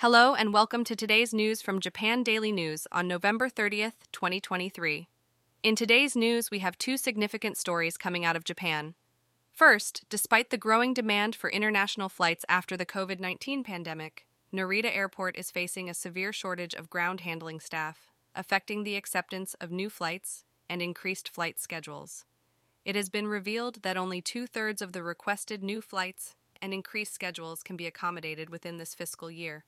Hello and welcome to today's news from Japan Daily News on November 30th, 2023. In today's news, we have two significant stories coming out of Japan. First, despite the growing demand for international flights after the COVID 19 pandemic, Narita Airport is facing a severe shortage of ground handling staff, affecting the acceptance of new flights and increased flight schedules. It has been revealed that only two thirds of the requested new flights and increased schedules can be accommodated within this fiscal year.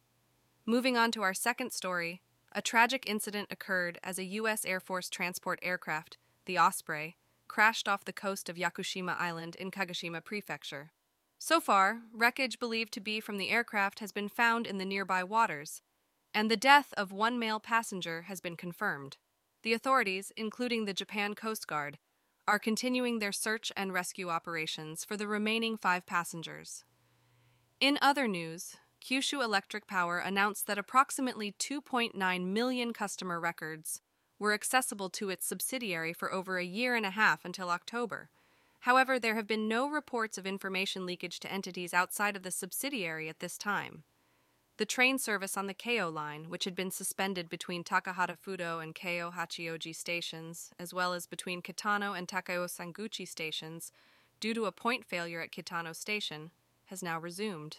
Moving on to our second story, a tragic incident occurred as a U.S. Air Force transport aircraft, the Osprey, crashed off the coast of Yakushima Island in Kagoshima Prefecture. So far, wreckage believed to be from the aircraft has been found in the nearby waters, and the death of one male passenger has been confirmed. The authorities, including the Japan Coast Guard, are continuing their search and rescue operations for the remaining five passengers. In other news, Kyushu Electric Power announced that approximately 2.9 million customer records were accessible to its subsidiary for over a year and a half until October. However, there have been no reports of information leakage to entities outside of the subsidiary at this time. The train service on the Keio line, which had been suspended between Takahata Fudo and Keio Hachioji stations, as well as between Kitano and Takao Sanguchi stations, due to a point failure at Kitano Station, has now resumed.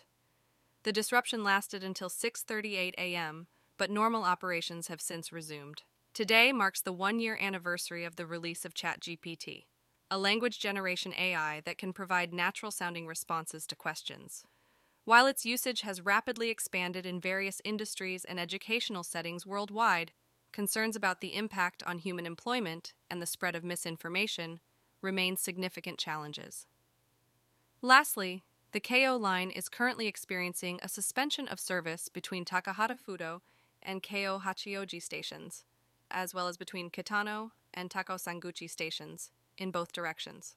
The disruption lasted until 6:38 a.m., but normal operations have since resumed. Today marks the 1-year anniversary of the release of ChatGPT, a language generation AI that can provide natural-sounding responses to questions. While its usage has rapidly expanded in various industries and educational settings worldwide, concerns about the impact on human employment and the spread of misinformation remain significant challenges. Lastly, the Keio line is currently experiencing a suspension of service between Takahata Fudo and Keio Hachioji stations, as well as between Kitano and Takao Sanguchi stations, in both directions.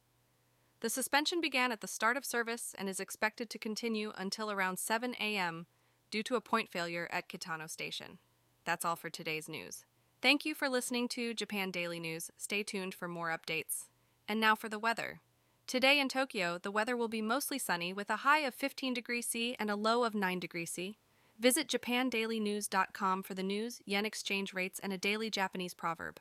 The suspension began at the start of service and is expected to continue until around 7 a.m. due to a point failure at Kitano Station. That's all for today's news. Thank you for listening to Japan Daily News. Stay tuned for more updates. And now for the weather. Today in Tokyo, the weather will be mostly sunny with a high of 15 degrees C and a low of 9 degrees C. Visit japandailynews.com for the news, yen exchange rates, and a daily Japanese proverb.